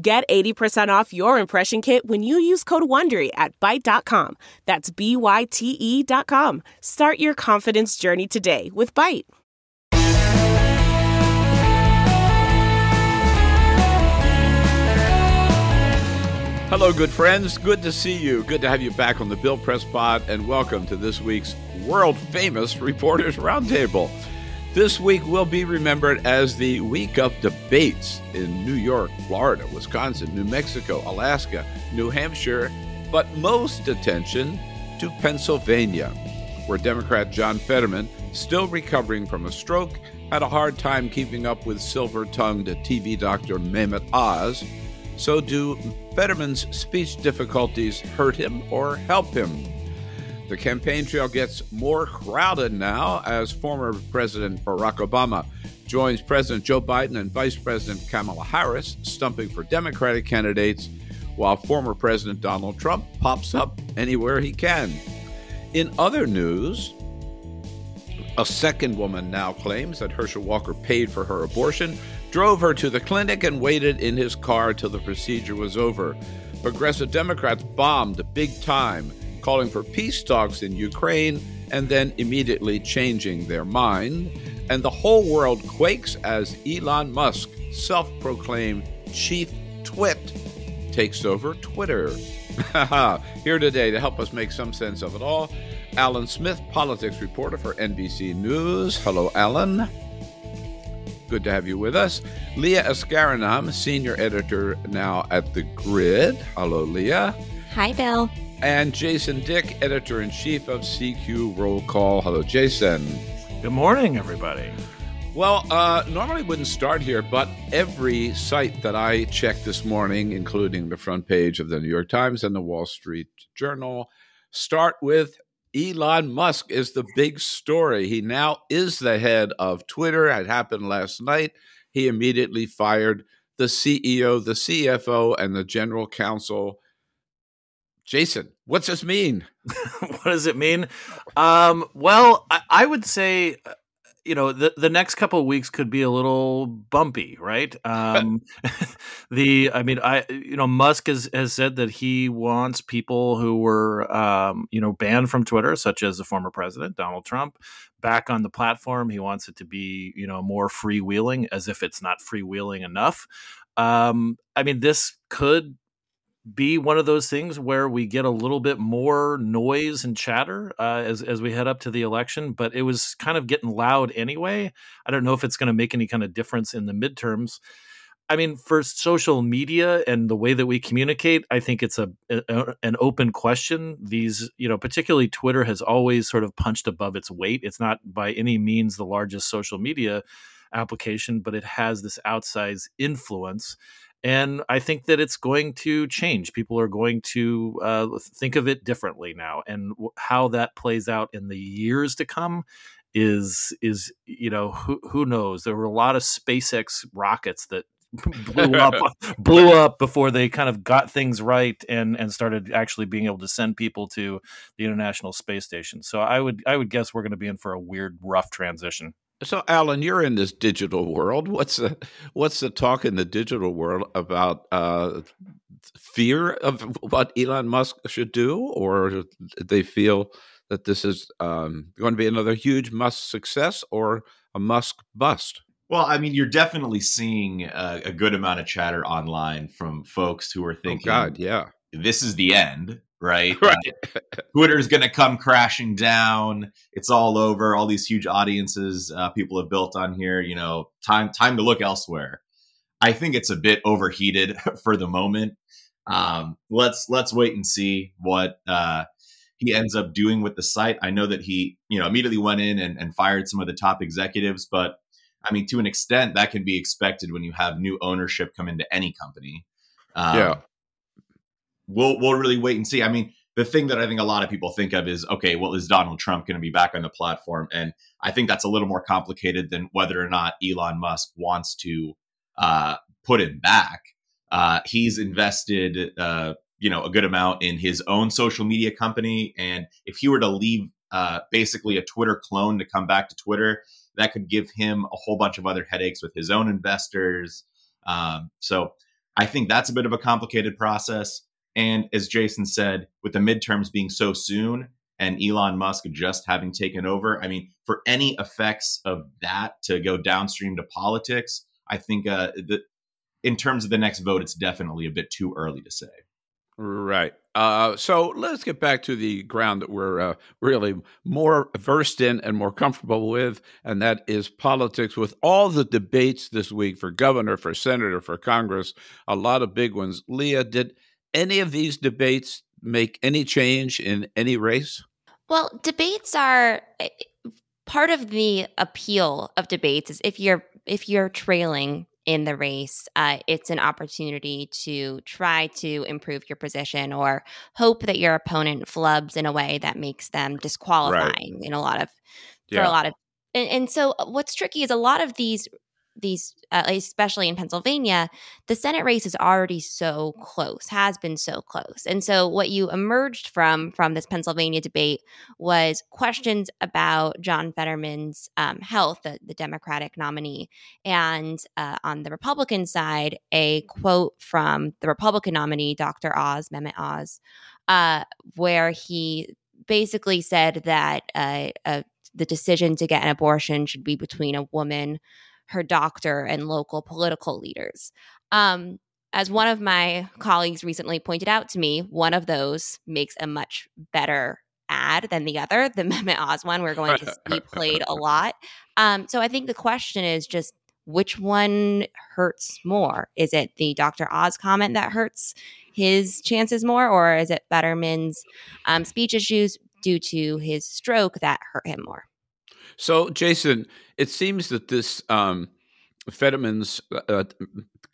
Get 80% off your impression kit when you use code WONDERY at Byte.com. That's B-Y-T-E dot com. Start your confidence journey today with Byte. Hello, good friends. Good to see you. Good to have you back on the Bill Press Pod, and welcome to this week's world famous Reporters Roundtable. This week will be remembered as the week of debates in New York, Florida, Wisconsin, New Mexico, Alaska, New Hampshire, but most attention to Pennsylvania, where Democrat John Fetterman, still recovering from a stroke, had a hard time keeping up with silver tongued TV doctor Mehmet Oz. So, do Fetterman's speech difficulties hurt him or help him? The campaign trail gets more crowded now as former President Barack Obama joins President Joe Biden and Vice President Kamala Harris stumping for Democratic candidates, while former President Donald Trump pops up anywhere he can. In other news, a second woman now claims that Herschel Walker paid for her abortion, drove her to the clinic, and waited in his car till the procedure was over. Progressive Democrats bombed big time calling for peace talks in Ukraine and then immediately changing their mind. And the whole world quakes as Elon Musk, self proclaimed chief twit, takes over Twitter. Here today to help us make some sense of it all, Alan Smith, politics reporter for NBC News. Hello, Alan. Good to have you with us. Leah Askarinam, senior editor now at The Grid. Hello, Leah. Hi, Bill and Jason Dick, editor in chief of CQ Roll Call. Hello, Jason. Good morning, everybody. Well, uh, normally wouldn't start here, but every site that I checked this morning, including the front page of the New York Times and the Wall Street Journal, start with Elon Musk is the big story. He now is the head of Twitter. It happened last night. He immediately fired the CEO, the CFO, and the general counsel Jason, what's this mean? what does it mean? Um, well, I, I, would say, uh, you know, the the next couple of weeks could be a little bumpy, right? Um, the, I mean, I, you know, Musk has has said that he wants people who were, um, you know, banned from Twitter, such as the former president Donald Trump, back on the platform. He wants it to be, you know, more freewheeling, as if it's not freewheeling enough. Um, I mean, this could be one of those things where we get a little bit more noise and chatter uh, as as we head up to the election. But it was kind of getting loud anyway. I don't know if it's going to make any kind of difference in the midterms. I mean, for social media and the way that we communicate, I think it's a, a, an open question. These, you know, particularly Twitter has always sort of punched above its weight. It's not by any means the largest social media application, but it has this outsized influence and I think that it's going to change. People are going to uh, think of it differently now, and w- how that plays out in the years to come is is you know who who knows. There were a lot of SpaceX rockets that blew up blew up before they kind of got things right and and started actually being able to send people to the International Space Station. So I would I would guess we're going to be in for a weird rough transition. So, Alan, you're in this digital world. What's the what's the talk in the digital world about uh, fear of what Elon Musk should do, or they feel that this is um, going to be another huge Musk success or a Musk bust? Well, I mean, you're definitely seeing a, a good amount of chatter online from folks who are oh, thinking, "Oh God, yeah, this is the end." Right? Right. Twitter's going to come crashing down. It's all over. All these huge audiences uh, people have built on here. You know, time time to look elsewhere. I think it's a bit overheated for the moment. Um, let's let's wait and see what uh, he ends up doing with the site. I know that he, you know, immediately went in and, and fired some of the top executives, but I mean, to an extent, that can be expected when you have new ownership come into any company. Um, Yeah. We'll we'll really wait and see. I mean, the thing that I think a lot of people think of is okay, well, is Donald Trump going to be back on the platform? And I think that's a little more complicated than whether or not Elon Musk wants to uh, put him back. Uh, he's invested, uh, you know, a good amount in his own social media company, and if he were to leave, uh, basically a Twitter clone to come back to Twitter, that could give him a whole bunch of other headaches with his own investors. Um, so I think that's a bit of a complicated process. And as Jason said, with the midterms being so soon and Elon Musk just having taken over, I mean, for any effects of that to go downstream to politics, I think uh, the, in terms of the next vote, it's definitely a bit too early to say. Right. Uh, so let's get back to the ground that we're uh, really more versed in and more comfortable with, and that is politics. With all the debates this week for governor, for senator, for Congress, a lot of big ones. Leah, did any of these debates make any change in any race? Well, debates are eh, part of the appeal of debates is if you're if you're trailing in the race, uh, it's an opportunity to try to improve your position or hope that your opponent flubs in a way that makes them disqualifying in a lot of for Yeah. a lot of and, and so uh, what's tricky is a lot of these these uh, especially in Pennsylvania the Senate race is already so close has been so close and so what you emerged from from this Pennsylvania debate was questions about John Fetterman's um, health the, the Democratic nominee and uh, on the Republican side a quote from the Republican nominee Dr. Oz Mehmet Oz uh, where he basically said that uh, uh, the decision to get an abortion should be between a woman, her doctor, and local political leaders. Um, as one of my colleagues recently pointed out to me, one of those makes a much better ad than the other. The Mehmet Oz one we're going to see played a lot. Um, so I think the question is just which one hurts more? Is it the Dr. Oz comment that hurts his chances more, or is it Fetterman's um, speech issues due to his stroke that hurt him more? So, Jason, it seems that this um, Fetterman's uh,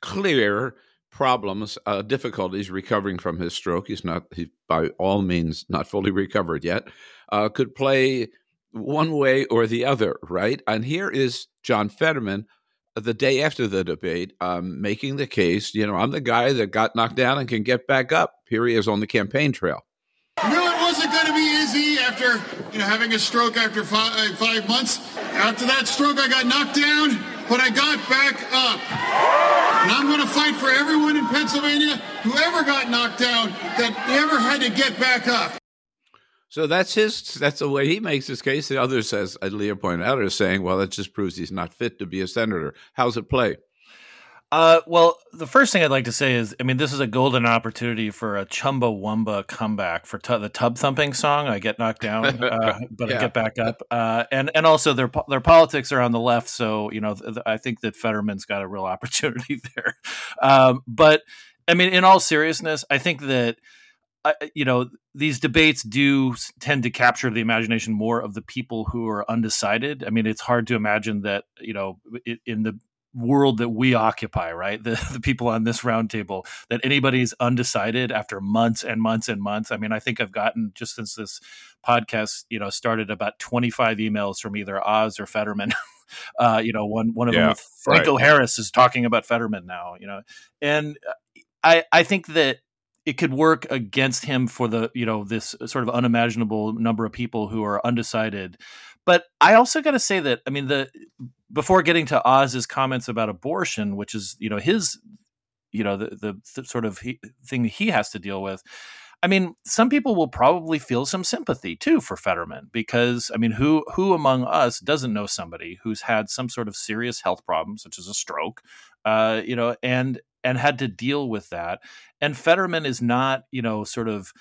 clear problems, uh, difficulties recovering from his stroke, he's not, he's by all means not fully recovered yet, uh, could play one way or the other, right? And here is John Fetterman the day after the debate um, making the case, you know, I'm the guy that got knocked down and can get back up. Here he is on the campaign trail. Knew it wasn't going to be easy after, you know, having a stroke after five, uh, five months. After that stroke, I got knocked down, but I got back up. And I'm going to fight for everyone in Pennsylvania, whoever got knocked down, that ever had to get back up. So that's his. That's the way he makes his case. The others, as Leah pointed out, are saying, "Well, that just proves he's not fit to be a senator." How's it play? Uh, well, the first thing I'd like to say is, I mean, this is a golden opportunity for a Chumbawamba comeback for tu- the tub thumping song. I get knocked down, uh, but Yeah. I get back up. Uh, and and also their their politics are on the left, so you know, th- I think that Fetterman's got a real opportunity there. Um, but I mean, in all seriousness, I think that I you know these debates do tend to capture the imagination more of the people who are undecided. I mean, it's hard to imagine that you know in the world that we occupy, right? The, the people on this roundtable, that anybody's undecided after months and months and months. I mean, I think I've gotten just since this podcast, you know, started about 25 emails from either Oz or Fetterman. uh, you know, one one of them Yeah, with Franco right. Harris is talking about Fetterman now, you know. And I I think that it could work against him for the you know this sort of unimaginable number of people who are undecided but i also got to say that i mean the before getting to oz's comments about abortion which is you know his you know the the, the sort of he, thing he has to deal with I mean, some people will probably feel some sympathy too for Fetterman because I mean, who who among us doesn't know somebody who's had some sort of serious health problem, such as a stroke, uh, you know, and and had to deal with that. And Fetterman is not, you know, sort of.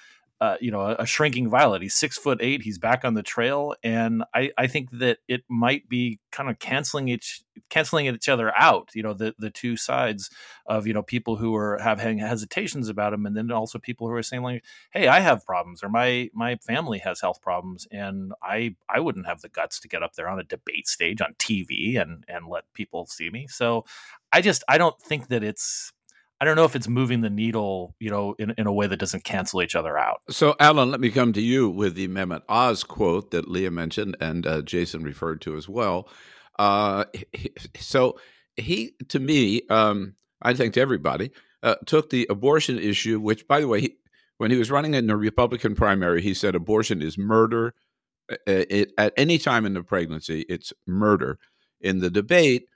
Uh, you know, a, a shrinking violet. He's six foot eight. He's back on the trail, and I, I think that it might be kind of canceling each canceling each other out. You know, the the two sides of you know people who are have having hesitations about him, and then also people who are saying like, "Hey, I have problems, or my my family has health problems, and I I wouldn't have the guts to get up there on a debate stage on TV and and let people see me." So, I just I don't think that it's I don't know if it's moving the needle, you know, in, in a way that doesn't cancel each other out. So, Alan, let me come to you with the Mehmet Oz quote that Leah mentioned and uh, Jason referred to as well. Uh, so, he, to me, um, I think to everybody, uh, took the abortion issue, which, by the way, he, when he was running in the Republican primary, he said abortion is murder. It, at any time in the pregnancy, it's murder. In the debate,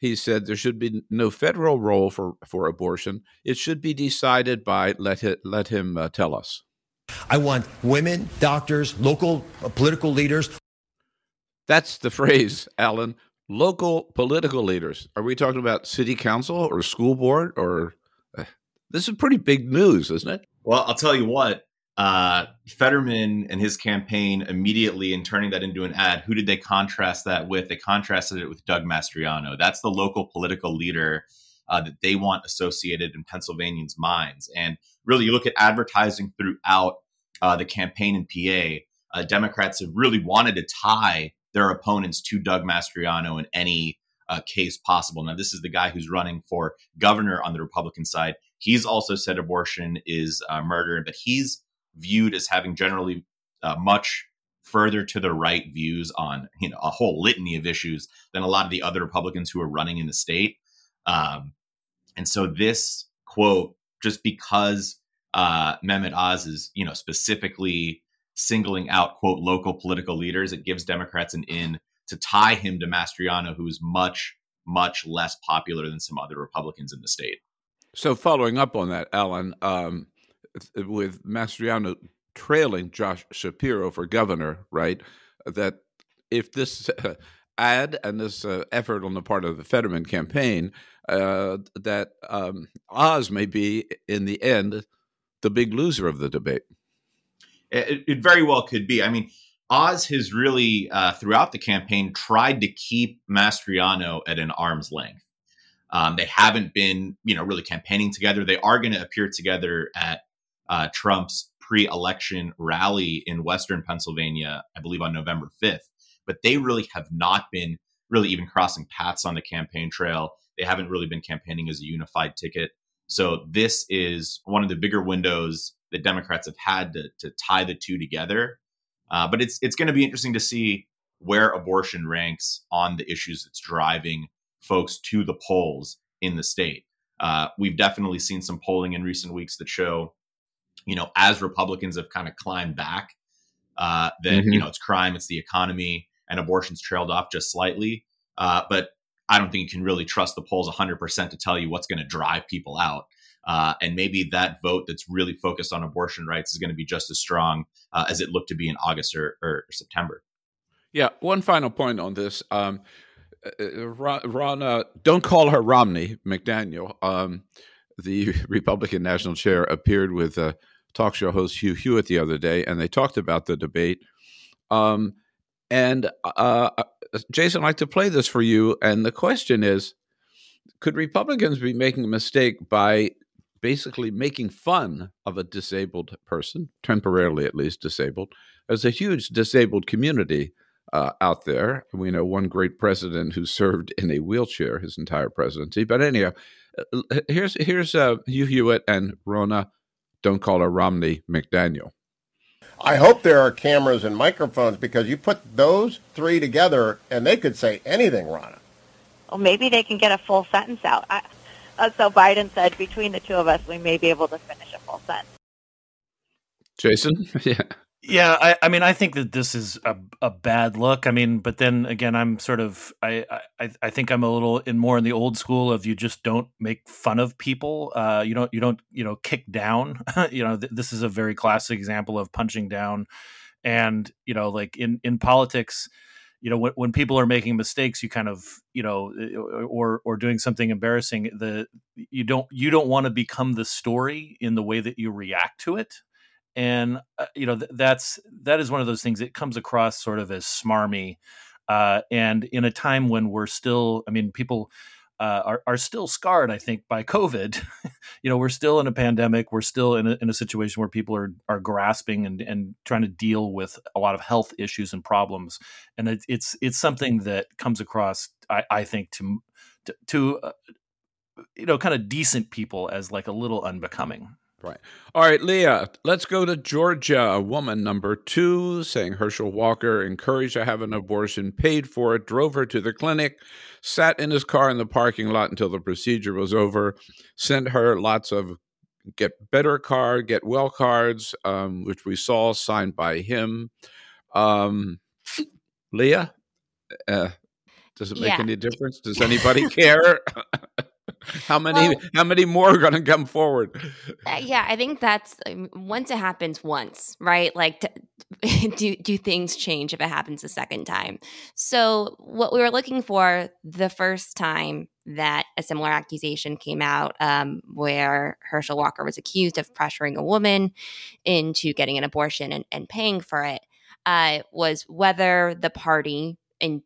he said there should be no federal role for, for abortion. It should be decided by let it, let him uh, tell us. I want women, doctors, local uh, political leaders. That's the phrase, Alan. Local political leaders. Are we talking about city council or school board or? Uh, this is pretty big news, isn't it? Well, I'll tell you what. Uh, Fetterman and his campaign immediately in turning that into an ad, who did they contrast that with? They contrasted it with Doug Mastriano. That's the local political leader uh, that they want associated in Pennsylvanians' minds. And really, you look at advertising throughout uh, the campaign in PA, uh, Democrats have really wanted to tie their opponents to Doug Mastriano in any uh, case possible. Now, this is the guy who's running for governor on the Republican side. He's also said abortion is uh, murder, but he's viewed as having generally uh, much further to the right views on you know a whole litany of issues than a lot of the other Republicans who are running in the state. Um, and so this quote, just because uh, Mehmet Oz is you know specifically singling out quote local political leaders, it gives Democrats an in to tie him to Mastriano, who is much much less popular than some other Republicans in the state. So following up on that, Alan, um, with Mastriano trailing Josh Shapiro for governor, right? That if this uh, ad and this uh, effort on the part of the Fetterman campaign, uh, that um, Oz may be in the end the big loser of the debate. It, it very well could be. I mean, Oz has really, uh, throughout the campaign, tried to keep Mastriano at an arm's length. Um, they haven't been, you know, really campaigning together. They are going to appear together at uh, Trump's pre-election rally in Western Pennsylvania, I believe on November 5th. But they really have not been really even crossing paths on the campaign trail. They haven't really been campaigning as a unified ticket. So this is one of the bigger windows that Democrats have had to, to tie the two together. Uh, but it's it's going to be interesting to see where abortion ranks on the issues that's driving folks to the polls in the state. Uh, we've definitely seen some polling in recent weeks that show you know, as Republicans have kind of climbed back, uh, that mm-hmm. you know it's crime, it's the economy, and abortion's trailed off just slightly. Uh, but I don't think you can really trust the polls 100% to tell you what's going to drive people out. Uh, and maybe that vote that's really focused on abortion rights is going to be just as strong uh, as it looked to be in August or, or, September. Yeah, one final point on this. Um, uh, uh, Ron, don't call her Romney McDaniel. Um, the Republican national chair appeared with uh, talk show host Hugh Hewitt the other day, and they talked about the debate. Um, and uh, uh, Jason, I'd like to play this for you. And the question is could Republicans be making a mistake by basically making fun of a disabled person, temporarily at least disabled? There's a huge disabled community uh, out there. We know one great president who served in a wheelchair his entire presidency. But anyhow, here's here's uh, Hugh Hewitt and Ronna. don't call her Romney McDaniel. I hope there are cameras and microphones because you put those three together and they could say anything, Ronna. Well, maybe they can get a full sentence out. I, uh, so Biden said, between the two of us, we may be able to finish a full sentence. Jason? yeah. Yeah, I, I, mean, I think that this is a, a bad look. I mean, but then again, I'm sort of, I, I, I think I'm a little in more in the old school of you just don't make fun of people. Uh, you don't, you don't, you know, kick down. you know, th- this is a very classic example of punching down. And you know, like in in politics, you know, when, when people are making mistakes, you kind of, you know, eh, or or doing something embarrassing, the you don't you don't want to become the story in the way that you react to it and uh, you know th- that's that is one of those things that comes across sort of as smarmy uh, and in a time when we're still i mean people uh, are, are still scarred i think by covid you know we're still in a pandemic we're still in a, in a situation where people are are grasping and, and trying to deal with a lot of health issues and problems and it, it's it's something that comes across i, I think to to, to uh, you know, kind of decent people as like a little unbecoming. Right. All right, Leah, let's go to Georgia. A woman, number two, saying Herschel Walker encouraged her to have an abortion, paid for it, drove her to the clinic, sat in his car in the parking lot until the procedure was over, sent her lots of get better card, get well cards, um, which we saw signed by him. Um, Leah, uh, does it make Yeah. any difference? Does anybody care? how many? Well- how many more are going to come forward? Uh, yeah, I think that's um, once it happens once, right? Like, do do things change if it happens a second time? So, what we were looking for the first time that a similar accusation came out, um, where Herschel Walker was accused of pressuring a woman into getting an abortion and, and paying for it, uh, was whether the party in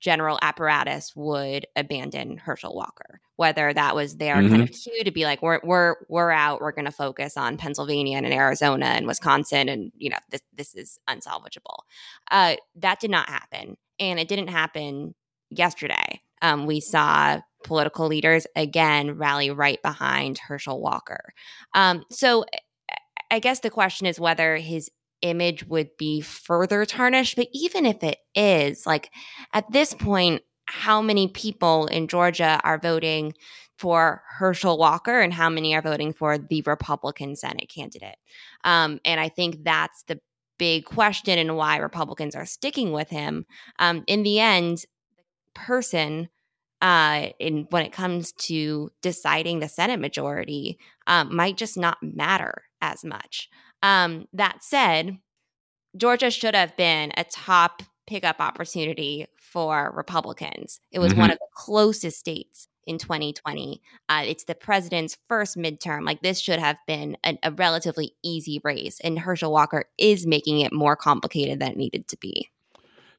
general apparatus would abandon Herschel Walker. Whether that was their kind of cue to be like, we're we're we're out, we're going to focus on Pennsylvania and Arizona and Wisconsin, and you know this this is unsalvageable. Uh, that did not happen, and it didn't happen yesterday. Um, we saw political leaders again rally right behind Herschel Walker. Um, so I guess the question is whether his image would be further tarnished. But even if it is, like at this point, how many people in Georgia are voting for Herschel Walker and how many are voting for the Republican Senate candidate? Um, and I think that's the big question and why Republicans are sticking with him. Um, in the end, the person uh, in when it comes to deciding the Senate majority um, might just not matter as much. Um, that said, Georgia should have been a top pickup opportunity for Republicans. It was one of the closest states in 2020. Uh, it's the president's first midterm. Like this should have been a, a relatively easy race, and Herschel Walker is making it more complicated than it needed to be.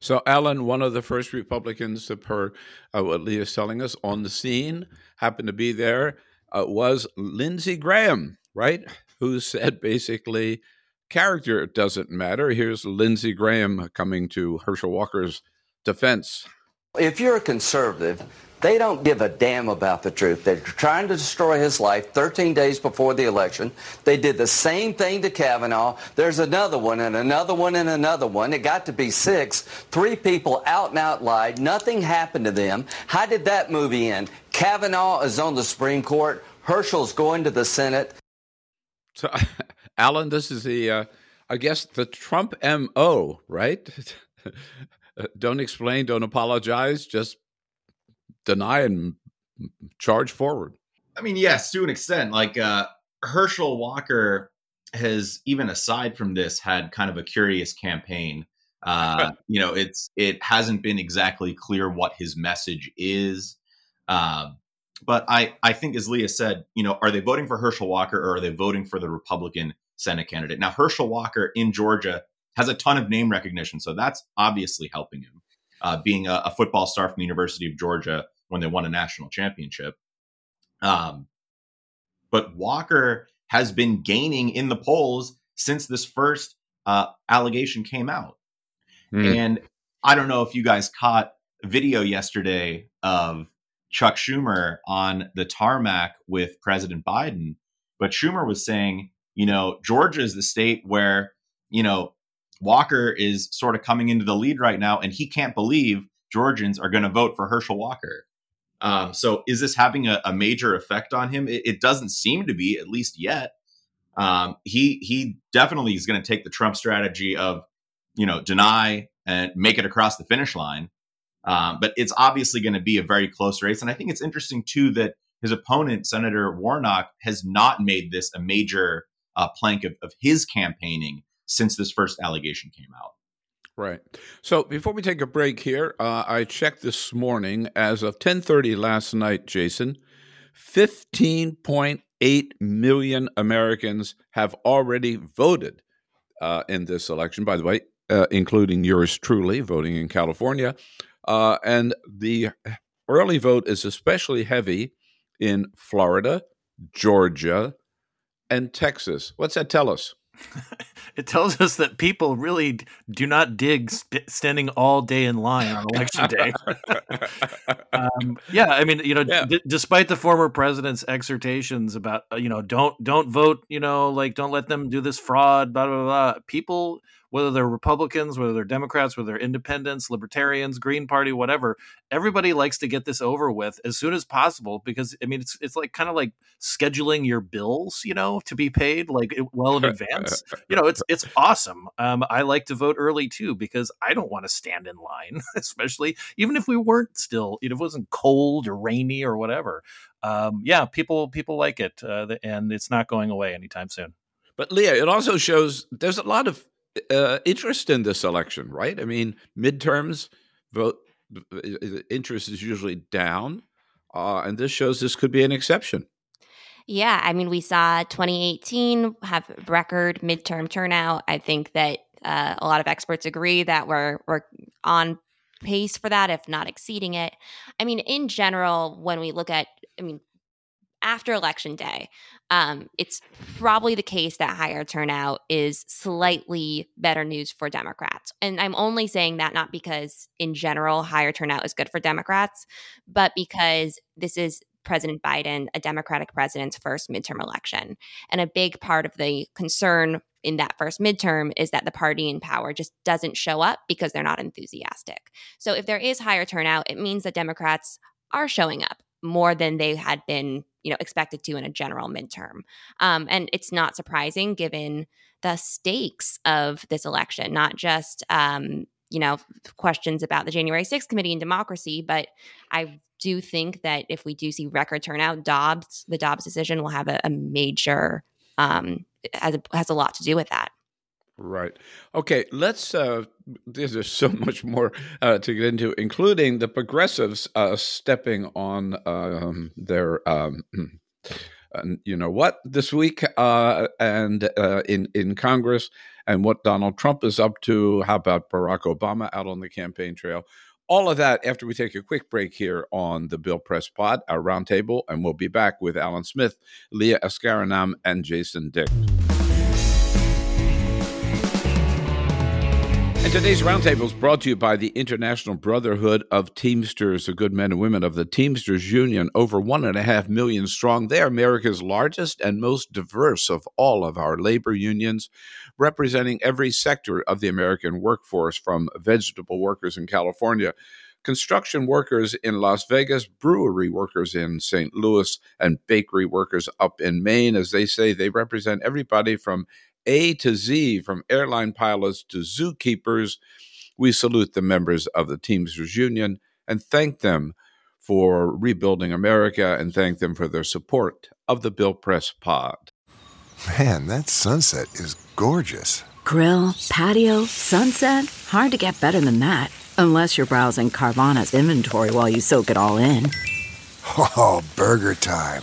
So, Alan, one of the first Republicans, to per uh, what Leah's telling us, on the scene, happened to be there, uh, was Lindsey Graham, right? Who said basically, character doesn't matter. Here's Lindsey Graham coming to Herschel Walker's defense. If you're a conservative, they don't give a damn about the truth. They're trying to destroy his life 13 days before the election. They did the same thing to Kavanaugh. There's another one and another one and another one. It got to be six. Three people out and out lied. Nothing happened to them. How did that movie end? Kavanaugh is on the Supreme Court. Herschel's going to the Senate. So, Alan, this is the, uh, I guess, the Trump MO, right? don't explain, don't apologize, just deny and charge forward. I mean, yes, to an extent. Like uh, Herschel Walker has, even aside from this, had kind of a curious campaign. Uh, you know, it's it hasn't been exactly clear what his message is. Um, but I, I think, as Leah said, you know, are they voting for Herschel Walker or are they voting for the Republican Senate candidate? Now, Herschel Walker in Georgia has a ton of name recognition, so that's obviously helping him. Uh, being a, a football star from the University of Georgia when they won a national championship. Um, but Walker has been gaining in the polls since this first uh, allegation came out. Mm. And I don't know if you guys caught video yesterday of Chuck Schumer on the tarmac with President Biden, but Schumer was saying, you know, Georgia is the state where, you know, Walker is sort of coming into the lead right now, and he can't believe Georgians are going to vote for Herschel Walker. Um, so, is this having a, a major effect on him? It, it, doesn't seem to be, at least yet. Um, he he definitely is going to take the Trump strategy of, you know, deny and make it across the finish line. Um, but it's obviously going to be a very close race, and I think it's interesting too that his opponent, Senator Warnock, has not made this a major uh, plank of, of his campaigning since this first allegation came out. Right. So before we take a break here, uh, I checked this morning. As of 10:30 last night, Jason, 15.8 million Americans have already voted uh, in this election. By the way, uh, including yours truly, voting in California, uh, and the early vote is especially heavy in Florida, Georgia, and Texas. What's that tell us? it tells us that people really do not dig st- standing all day in line on election day. um, yeah, I mean, you know, Yeah. d- despite the former president's exhortations about, uh, you know, don't don't vote, you know, like don't let them do this fraud, blah blah blah. People, whether they're Republicans, whether they're Democrats, whether they're Independents, Libertarians, Green Party, whatever, everybody likes to get this over with as soon as possible because I mean, it's it's like kind of like scheduling your bills, you know, to be paid like well in advance. You know, it's it's awesome. Um, I like to vote early too because I don't want to stand in line, especially even if we weren't still, you know, if it wasn't cold or rainy or whatever. Um, yeah, people people like it, uh, and it's not going away anytime soon. But Leah, it also shows there's a lot of uh, interest in this election, right? I mean, midterms vote interest is usually down, uh, and this shows this could be an exception. Yeah, I mean, we saw 2018 have record midterm turnout. I think that uh, a lot of experts agree that we're we're on pace for that, if not exceeding it. I mean, in general, when we look at, I mean, after election day, um, it's probably the case that higher turnout is slightly better news for Democrats. And I'm only saying that not because, in general, higher turnout is good for Democrats, but because this is President Biden, a Democratic president's first midterm election. And a big part of the concern in that first midterm is that the party in power just doesn't show up because they're not enthusiastic. So if there is higher turnout, it means that Democrats are showing up more than they had been, you know, expected to in a general midterm. Um, and it's not surprising given the stakes of this election, not just um, you know questions about the January 6th committee and democracy, but I do think that if we do see record turnout, Dobbs, the Dobbs decision will have a, a major um, has a, has a lot to do with that. Right. Okay. Let's. Uh, there's so much more uh, to get into, including the progressives uh, stepping on um, their. Um, you know what this week uh, and uh, in in Congress and what Donald Trump is up to. How about Barack Obama out on the campaign trail? All of that after we take a quick break here on the Bill Press Pod, our roundtable, and we'll be back with Alan Smith, Leah Askarinam, and Jason Dick. And today's roundtable is brought to you by the International Brotherhood of Teamsters, the good men and women of the Teamsters Union, over one and a half million strong. They are America's largest and most diverse of all of our labor unions, representing every sector of the American workforce, from vegetable workers in California, construction workers in Las Vegas, brewery workers in St. Louis, and bakery workers up in Maine. As they say, they represent everybody from a to Z, from airline pilots to zookeepers. We salute the members of the Teamsters Union and thank them for rebuilding America and thank them for their support of the Bill Press Pod. Man, that sunset is gorgeous. Grill, patio, sunset. Hard to get better than that. Unless you're browsing Carvana's inventory while you soak it all in. Oh, burger time.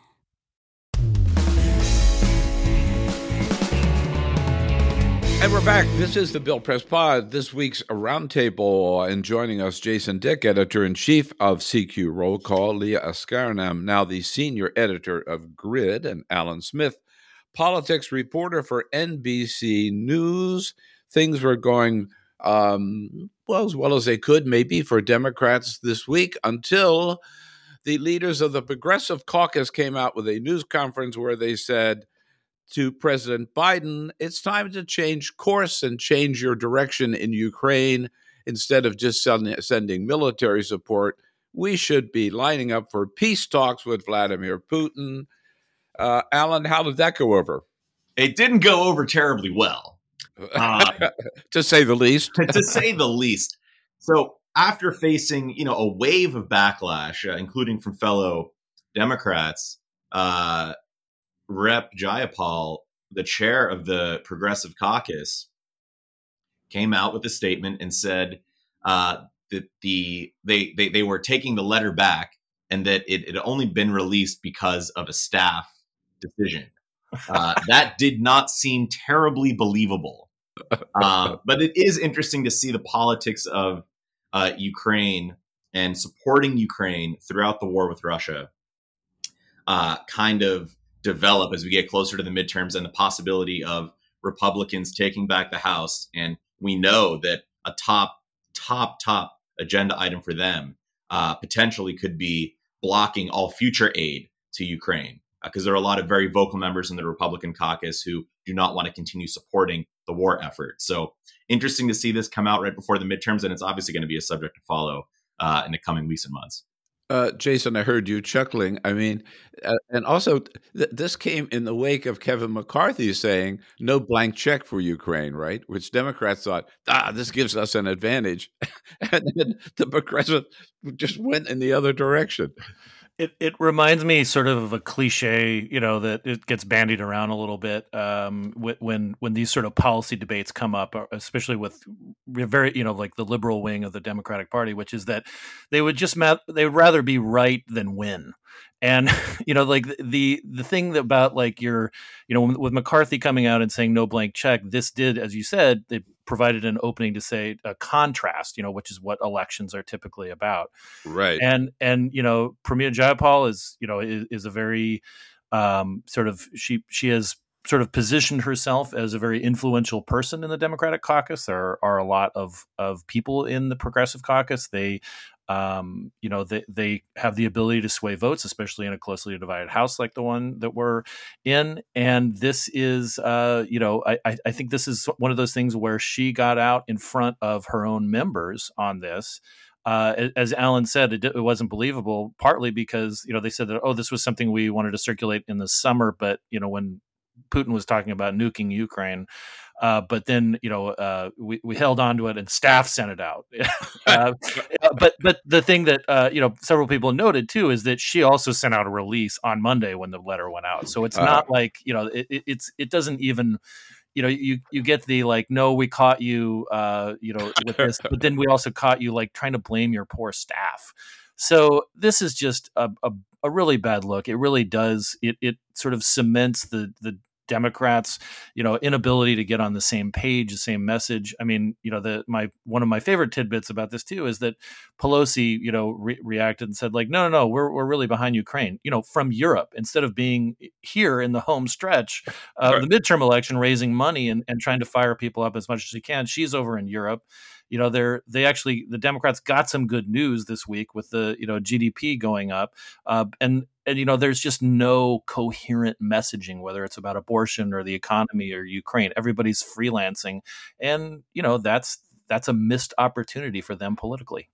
And we're back. This is the Bill Press Pod. This week's roundtable, and joining us, Jason Dick, editor in chief of CQ Roll Call, Leah Askarinam, now the senior editor of Grid, and Alan Smith, politics reporter for NBC News. Things were going um, well as well as they could, maybe for Democrats this week, until the leaders of the Progressive Caucus came out with a news conference where they said to President Biden, it's time to change course and change your direction in Ukraine. Instead of just sending military support, we should be lining up for peace talks with Vladimir Putin. Uh, Alan, how did that go over? It didn't go over terribly well, uh, to say the least. to say the least. So, after facing you know a wave of backlash, uh, including from fellow Democrats, uh, Rep Jayapal, the chair of the Progressive Caucus, came out with a statement and said uh, that the they, they they were taking the letter back and that it had only been released because of a staff decision. Uh, that did not seem terribly believable, uh, but it is interesting to see the politics of uh, Ukraine and supporting Ukraine throughout the war with Russia. Uh, kind of develop as we get closer to the midterms and the possibility of Republicans taking back the House. And we know that a top, top, top agenda item for them uh, potentially could be blocking all future aid to Ukraine. Because uh, there are a lot of very vocal members in the Republican caucus who do not want to continue supporting the war effort. So, interesting to see this come out right before the midterms, and it's obviously going to be a subject to follow uh, in the coming weeks and months. Uh, Jason, I heard you chuckling. I mean, uh, and also th- this came in the wake of Kevin McCarthy saying no blank check for Ukraine, right? Which Democrats thought, ah, this gives us an advantage, and then the progressive just went in the other direction. It it reminds me sort of of a cliche, you know, that it gets bandied around a little bit um, when when these sort of policy debates come up, uh, especially with very you know like the liberal wing of the Democratic Party, which is that they would just ma- they would rather be right than win, and you know like the the thing about like your you know with mccarthy coming out and saying no blank check this did as you said it provided an opening to say a contrast you know which is what elections are typically about right and and you know Pramila Jayapal is you know is, is a very um sort of she she has sort of positioned herself as a very influential person in the Democratic caucus. There are a lot of of people in the Progressive caucus. They um, you know, they, they have the ability to sway votes, especially in a closely divided house like the one that we're in. And this is, uh, you know, I, I think this is one of those things where she got out in front of her own members on this. Uh, as Alan said, it, it, wasn't believable. Partly because you know they said that oh, this was something we wanted to circulate in the summer, but you know when Putin was talking about nuking Ukraine, uh, but then you know uh, we we held on to it, and staff sent it out. uh, but but the thing that uh, you know several people noted too is that she also sent out a release on Monday when the letter went out. So it's uh-huh. not like you know it, it's it doesn't even you know you you get the like no we caught you uh you know with this but then we also caught you like trying to blame your poor staff so this is just a, a, a really bad look it really does it it sort of cements the the Democrats, you know, inability to get on the same page, the same message. I mean, you know, the my one of my favorite tidbits about this too is that Pelosi, you know, re- reacted and said like, no, no, no, we're we're really behind Ukraine, you know, from Europe instead of being here in the home stretch of right. the midterm election, raising money and, and trying to fire people up as much as she can. She's over in Europe you know they're they actually the democrats got some good news this week with the you know gdp going up uh, and and you know there's just no coherent messaging whether it's about abortion or the economy or ukraine everybody's freelancing and you know that's that's a missed opportunity for them politically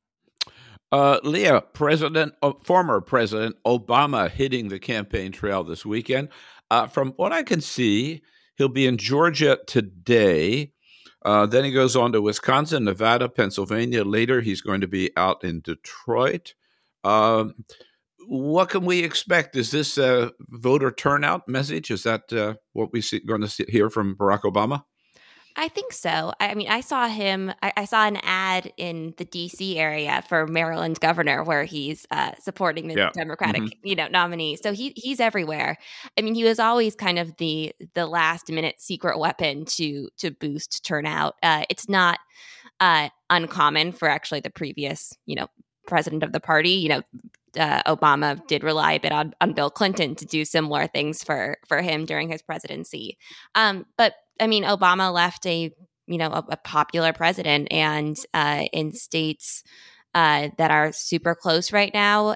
uh, Leah, President, uh, former President Obama hitting the campaign trail this weekend. Uh, from what I can see, he'll be in Georgia today. Uh, then he goes on to Wisconsin, Nevada, Pennsylvania. Later, he's going to be out in Detroit. Um, what can we expect? Is this a voter turnout message? Is that uh, what we see, going to see, hear from Barack Obama? I think so. I mean, I saw him. I, I, saw an ad in the D.C. area for Maryland governor where he's uh, supporting the yeah. Democratic, mm-hmm. you know, nominee. So he he's everywhere. I mean, he was always kind of the the last minute secret weapon to to boost turnout. Uh, it's not uh, uncommon for actually the previous, you know, president of the party. You know, uh, Obama did rely a bit on, on Bill Clinton to do similar things for for him during his presidency. Um, but I mean, Obama left a you know a, a popular president, and uh, in states uh, that are super close right now.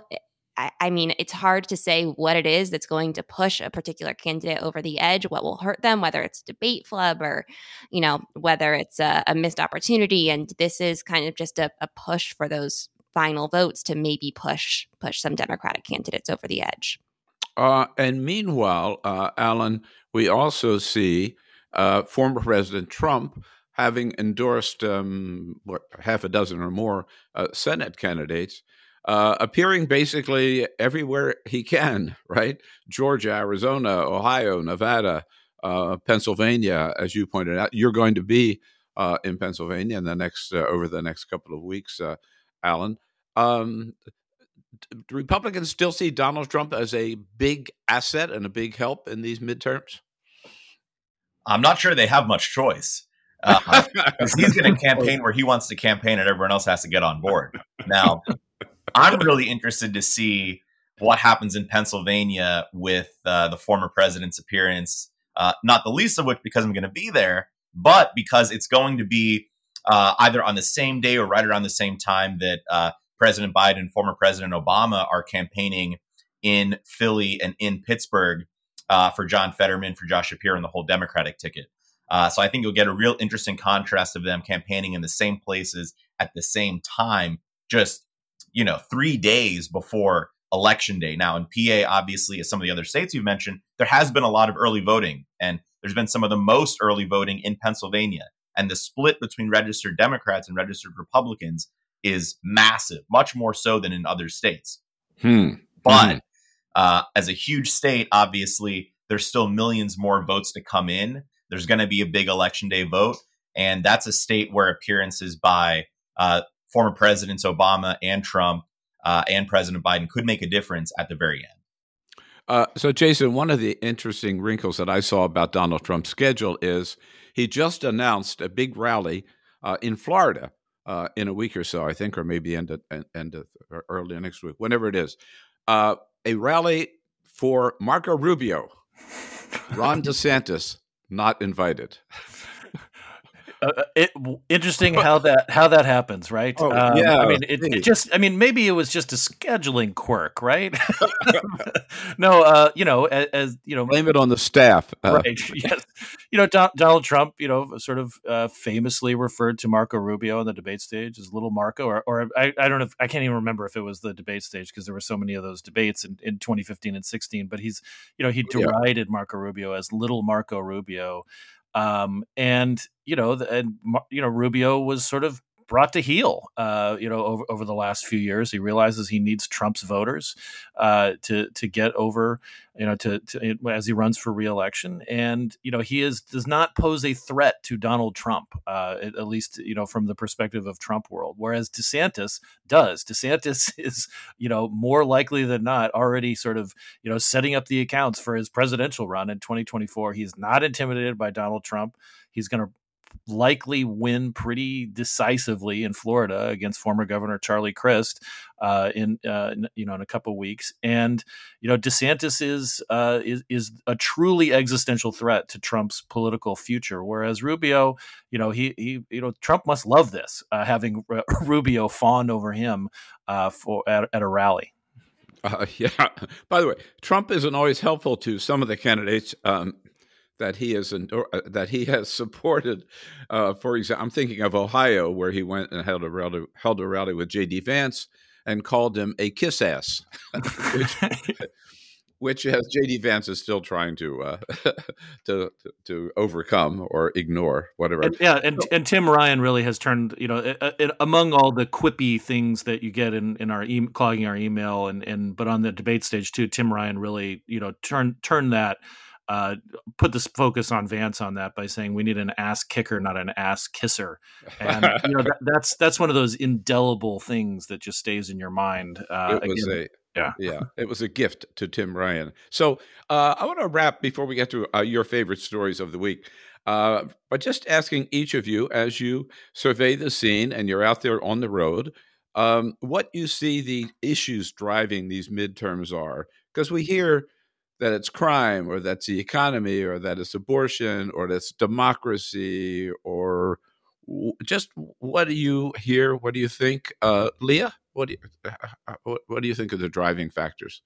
I, mean, it's hard to say what it is that's going to push a particular candidate over the edge, what will hurt them, whether it's a debate flub or, you know, whether it's a, a missed opportunity. And this is kind of just a, a push for those final votes to maybe push push some Democratic candidates over the edge. Uh, and meanwhile, uh, Alan, we also see uh, former President Trump having endorsed um, what, half a dozen or more uh, Senate candidates, uh, appearing basically everywhere he can, right? Georgia, Arizona, Ohio, Nevada, uh, Pennsylvania, as you pointed out. You're going to be in Pennsylvania in the next over the next couple of weeks, Alan. Um, Republicans still see Donald Trump as a big asset and a big help in these midterms? I'm not sure they have much choice uh, he's going to campaign where he wants to campaign and everyone else has to get on board. Now, I'm really interested to see what happens in Pennsylvania with uh, the former president's appearance, uh, not the least of which because I'm going to be there, but because it's going to be uh, either on the same day or right around the same time that uh, President Biden and former President Obama are campaigning in Philly and in Pittsburgh uh, for John Fetterman, for Josh Shapiro, and the whole Democratic ticket. Uh, so I think you'll get a real interesting contrast of them campaigning in the same places at the same time, just you know, three days before election day. Now in PA, obviously, as some of the other states you've mentioned, there has been a lot of early voting, and there's been some of the most early voting in Pennsylvania. And the split between registered Democrats and registered Republicans is massive, much more so than in other states. Hmm. But hmm uh, as a huge state, obviously, there's still millions more votes to come in. There's going to be a big election day vote. And that's a state where appearances by uh, former presidents Obama and Trump uh, and President Biden could make a difference at the very end. Uh, so, Jason, one of the interesting wrinkles that I saw about Donald Trump's schedule is he just announced a big rally uh, in Florida uh, in a week or so, I think, or maybe end of, end of early next week, whenever it is. Uh, a rally for Marco Rubio. Ron DeSantis not invited. Uh, uh, it, interesting how that how that happens, right? Oh, um, yeah, I mean, it, it, just I mean, maybe it was just a scheduling quirk, right? no, uh, you know, as, as, you know, blame it on the staff, uh, right? Yes, you know, Don, Donald Trump, you know, sort of uh, famously referred to Marco Rubio on the debate stage as "Little Marco," or, or I, I don't know, if, I can't even remember if it was the debate stage because there were so many of those debates in, in 2015 and 16. But he's, you know, he derided yeah. Marco Rubio as "Little Marco Rubio." Um, and you know, the, and you know, Rubio was sort of brought to heel, uh, you know, over, over the last few years. He realizes he needs Trump's voters uh, to to get over, you know, to, to, as he runs for reelection, and you know, he is does not pose a threat to Donald Trump, uh, at, at, least you know from the perspective of Trump world. Whereas DeSantis does. DeSantis is you know more likely than not already sort of you know setting up the accounts for his presidential run in 2024. He's not intimidated by Donald Trump. He's going to likely win pretty decisively in Florida against former Governor Charlie Crist uh, in uh, you know in a couple weeks. And you know DeSantis is uh, is is a truly existential threat to Trump's political future, whereas Rubio, you know he he you know Trump must love this uh, having Rubio fawn over him uh, for at, at a rally. Uh, yeah. By the way, Trump isn't always helpful to some of the candidates. Um, that he has uh, that he has supported. Uh, for example, I'm thinking of Ohio, where he went and held a rally, held a rally with J.D. Vance and called him a kiss ass, which, which as J.D. Vance is still trying to, uh, to, to to overcome or ignore, whatever. And, yeah, and and Tim Ryan really has turned you know among all the quippy things that you get in in our e- clogging our email and and but on the debate stage too, Tim Ryan really you know turned turned that uh, put this focus on Vance on that by saying we need an ass kicker, not an ass kisser, and you know that, that's that's one of those indelible things that just stays in your mind. Uh, it was again, a yeah, yeah, it was a gift to Tim Ryan. So uh, I want to wrap before we get to uh, your favorite stories of the week. Uh, by just asking each of you as you survey the scene and you're out there on the road, um, what you see the issues driving these midterms are. Because we hear that it's crime or that's the economy or that it's abortion or that's democracy or just what do you hear? What do you think? Uh, Leah, what do you, uh, uh, what, what do you think of the driving factors?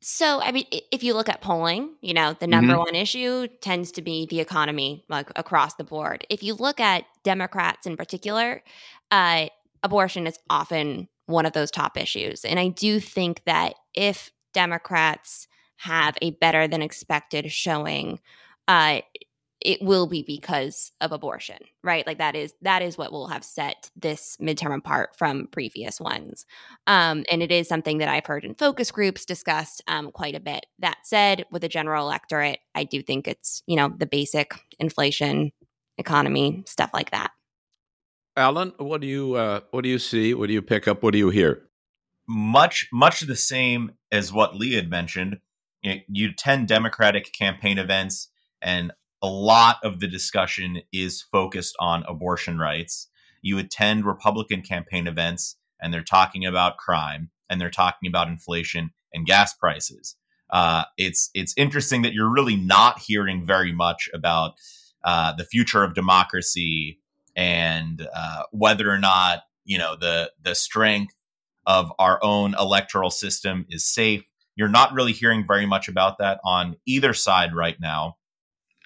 So, I mean, if you look at polling, you know, the number Mhm. one issue tends to be the economy, like across the board. If you look at Democrats in particular, uh, abortion is often one of those top issues. And I do think that if Democrats have a better than expected showing, uh, it will be because of abortion, right? Like that is that is what will have set this midterm apart from previous ones. Um, and it is something that I've heard in focus groups discussed um, quite a bit. That said, with the general electorate, I do think it's you know the basic inflation, economy, stuff like that. Alan, what do you uh, what do you see? What do you pick up? What do you hear? much much the same as what Lee had mentioned. You, attend Democratic campaign events, and a lot of the discussion is focused on abortion rights. You attend Republican campaign events, and they're talking about crime, and they're talking about inflation and gas prices. Uh, it's it's interesting that you're really not hearing very much about uh, the future of democracy and uh, whether or not you know the the strength of our own electoral system is safe. You're not really hearing very much about that on either side right now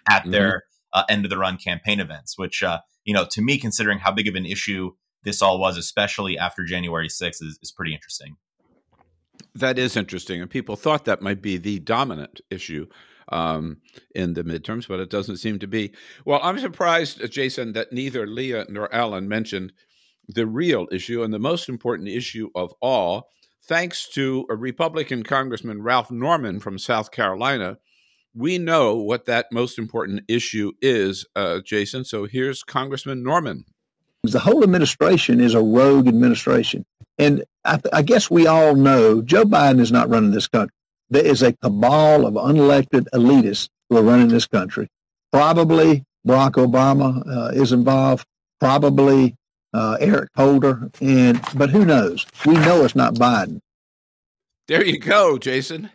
at their uh, end of the run campaign events, which, uh, you know, to me, considering how big of an issue this all was, especially after January 6th, is, is pretty interesting. That is interesting, and people thought that might be the dominant issue um, in the midterms, but it doesn't seem to be. Well, I'm surprised, uh, Jason, that neither Leah nor Alan mentioned the real issue and the most important issue of all. Thanks to a Republican Congressman Ralph Norman from South Carolina, we know what that most important issue is, uh, Jason. So here's Congressman Norman. The whole administration is a rogue administration. And I, I guess we all know Joe Biden is not running this country. There is a cabal of unelected elitists who are running this country. Probably Barack Obama uh, is involved. Probably uh, Eric Holder. And but who knows? We know it's not Biden. There you go, Jason.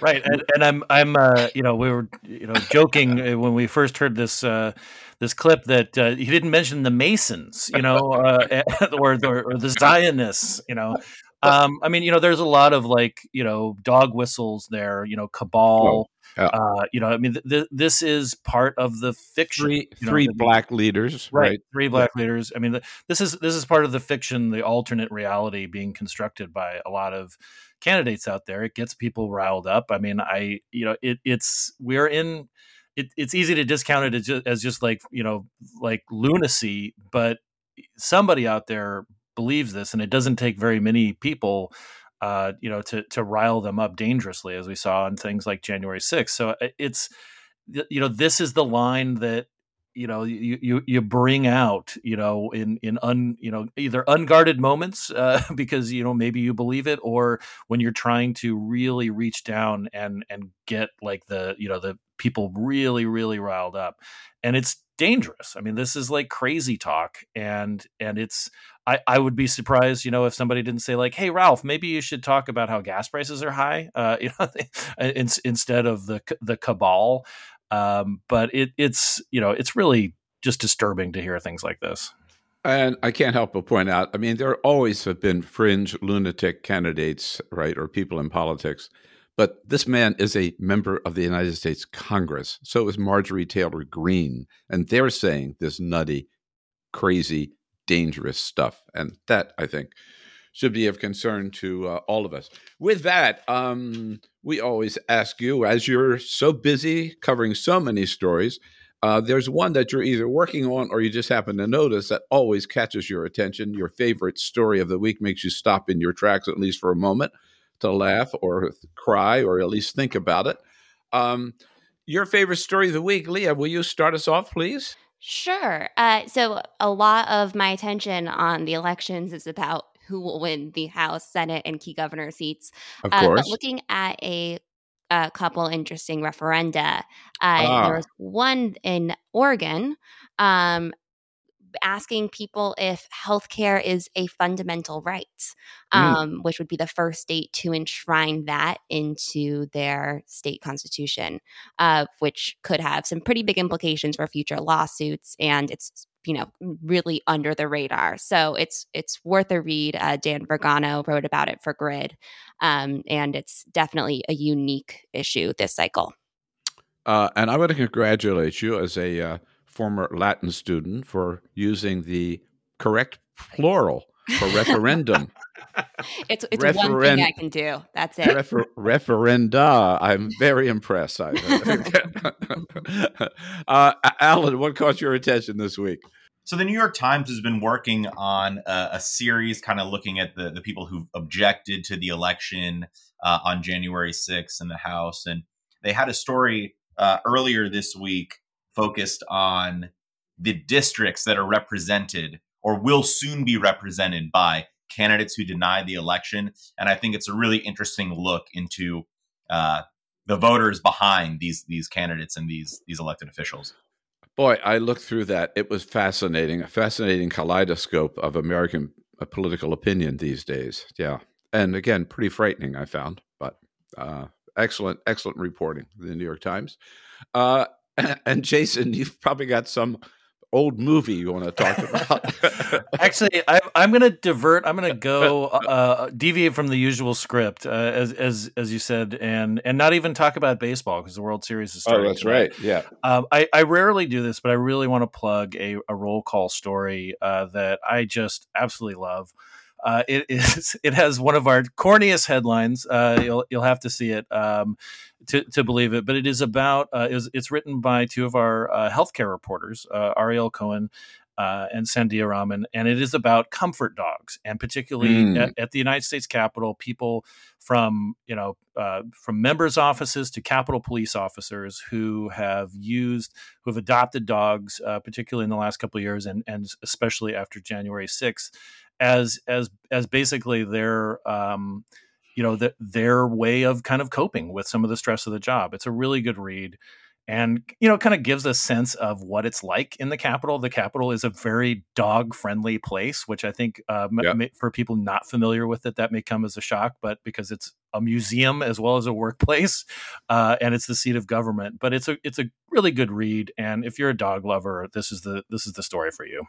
right and, and i'm i'm uh you know we were you know joking uh, when we first heard this uh this clip that uh, he didn't mention the masons you know uh or, or, or the zionists you know um i mean you know there's a lot of like you know dog whistles there you know cabal Yeah. uh you know i mean th- th- this is part of the fiction Three, you know, three that- black leaders, right, right? three black leaders i mean th- this is this is part of the fiction the alternate reality being constructed by a lot of candidates out there it gets people riled up i mean i you know it, it's we're in it, it's easy to discount it as just, as just like you know like lunacy but somebody out there believes this and it doesn't take very many people uh, you know to to rile them up dangerously as we saw in things like january 6th so uh, it's you know this is the line that you know you you you bring out you know in in un you know either unguarded moments uh, because you know maybe you believe it or when you're trying to really reach down and and get like the you know the people really really riled up. And it's dangerous i mean this is like crazy talk and and it's I, I would be surprised, you know, if somebody didn't say like, "Hey, Ralph, maybe you should talk about how gas prices are high," uh, you know, in, instead of the the cabal. Um, but it, it's you know, it's really just disturbing to hear things like this. And I can't help but point out, I mean, there always have been fringe lunatic candidates, right, or people in politics. But this man is a member of the United States Congress. So is Marjorie Taylor Greene. And they're saying this nutty, crazy, dangerous stuff. And that, I think, should be of concern to uh, all of us. With that, um, we always ask you, as you're so busy covering so many stories, uh, there's one that you're either working on or you just happen to notice that always catches your attention. Your favorite story of the week makes you stop in your tracks, at least for a moment, to laugh or cry or at least think about it. Um, your favorite story of the week, Leah, will you start us off, please? Sure. Uh, so, a lot of my attention on the elections is about who will win the House, Senate, and key governor seats. Of Uh, course. but looking at a, a couple interesting referenda, uh, Ah. there was one in Oregon um, asking people if healthcare is a fundamental right, Mm. um, which would be the first state to enshrine that into their state constitution, uh, which could have some pretty big implications for future lawsuits. And it's you know really under the radar, so it's it's worth a read. Uh, Dan Vergano wrote about it for Grid, um, and it's definitely a unique issue this cycle. Uh, and I want to congratulate you as a uh, former Latin student for using the correct plural for referendum. It's it's one thing I can do. That's it. Refer- referenda. I'm very impressed. I, uh, Alan, what caught your attention this week? So the New York Times has been working on a, a series, kind of looking at the the people who objected to the election uh, on January 6th in the House, and they had a story uh, earlier this week focused on the districts that are represented or will soon be represented by candidates who deny the election, and I think it's a really interesting look into uh, the voters behind these these candidates and these these elected officials. Boy, I looked through that. It was fascinating, a fascinating kaleidoscope of American uh, political opinion these days. Yeah. And again, pretty frightening, I found, but uh, excellent, excellent reporting, the New York Times. Uh, and Jason, you've probably got some old movie you want to talk about. Actually, I, I'm going to divert. I'm going to go uh, deviate from the usual script, uh, as as as you said, and and not even talk about baseball because the World Series is starting. oh, starting. that's tonight. right. Yeah. Um, I, I rarely do this, but I really want to plug a, a roll call story uh, that I just absolutely love. Uh, it is it has one of our corniest headlines. Uh, you'll you'll have to see it um, to to believe it, but it is about uh, is it's written by two of our uh, healthcare reporters, uh, Ariel Cohen. Uh, and Sandhya Raman, and it is about comfort dogs, and particularly Mm. at, at the United States Capitol, people from you know uh, from members' offices to Capitol police officers who have used who have adopted dogs, uh, particularly in the last couple of years, and and especially after January sixth, as as as basically their um, you know the, their way of kind of coping with some of the stress of the job. It's a really good read. And you know, kind of gives a sense of what it's like in the Capitol. The Capitol is a very dog-friendly place, which I think uh, Yeah. for people not familiar with it, that may come as a shock. But because it's a museum as well as a workplace, uh, and it's the seat of government, but it's a it's a really good read. And if you're a dog lover, this is the this is the story for you.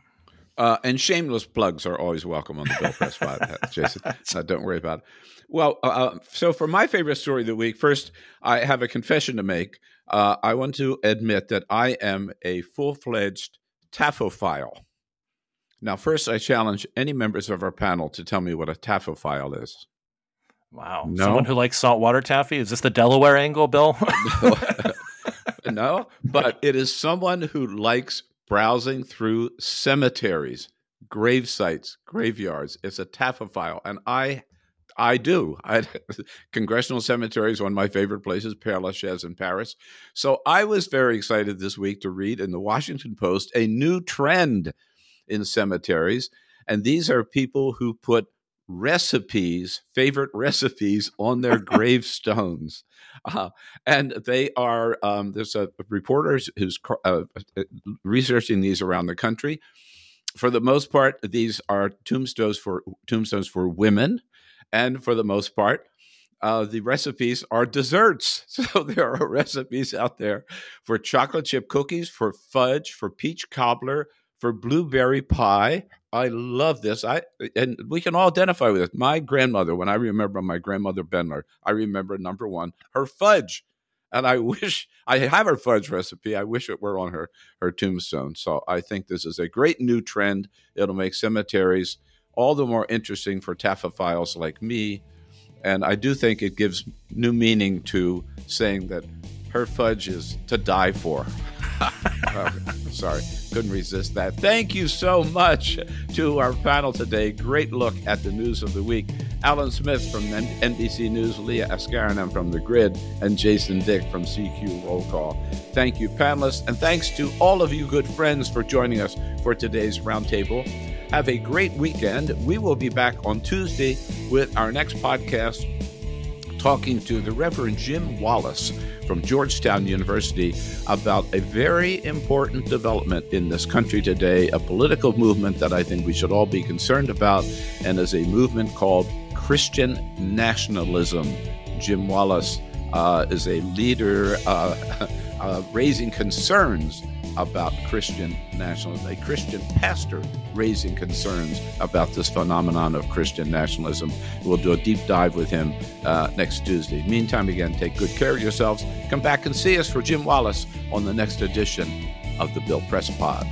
Uh, and shameless plugs are always welcome on the Bill Press podcast, Jason. Uh, don't worry about it. Well, uh, uh, so for my favorite story of the week, first, I have a confession to make. Uh, I want to admit that I am a full fledged taphophile. Now, first, I challenge any members of our panel to tell me what a taphophile is. Wow, No. someone who likes saltwater taffy. Is this the Delaware angle, Bill? no, but it is someone who likes browsing through cemeteries, grave sites, graveyards. It's a taphophile, and I, I do. I, Congressional Cemetery is one of my favorite places, Père Lachaise in Paris. So I was very excited this week to read in the Washington Post a new trend in cemeteries, and these are people who put recipes, favorite recipes, on their gravestones. Uh, and they are um, there's a reporter who's uh, researching these around the country. For the most part, these are tombstones for tombstones for women, and for the most part, uh, the recipes are desserts. So there are recipes out there for chocolate chip cookies, for fudge, for peach cobbler, for blueberry pie. I love this. I and we can all identify with it. My grandmother, when I remember my grandmother Benler, I remember number one, her fudge. And I wish I have her fudge recipe. I wish it were on her her tombstone. So I think this is a great new trend. It'll make cemeteries all the more interesting for taphophiles like me. And I do think it gives new meaning to saying that her fudge is to die for. Sorry, couldn't resist that. Thank you so much to our panel today. Great look at the news of the week. Alan Smith from NBC News, Leah Askarinam from The Grid, and Jason Dick from CQ Roll Call. Thank you, panelists, and thanks to all of you good friends for joining us for today's roundtable. Have a great weekend. We will be back on Tuesday with our next podcast talking to the Reverend Jim Wallis from Georgetown University about a very important development in this country today, a political movement that I think we should all be concerned about, and is a movement called Christian nationalism. Jim Wallis uh, is a leader uh, uh, raising concerns about Christian nationalism, a Christian pastor raising concerns about this phenomenon of Christian nationalism. We'll do a deep dive with him uh, next Tuesday. Meantime, again, take good care of yourselves. Come back and see us for Jim Wallis on the next edition of the Bill Press Pod.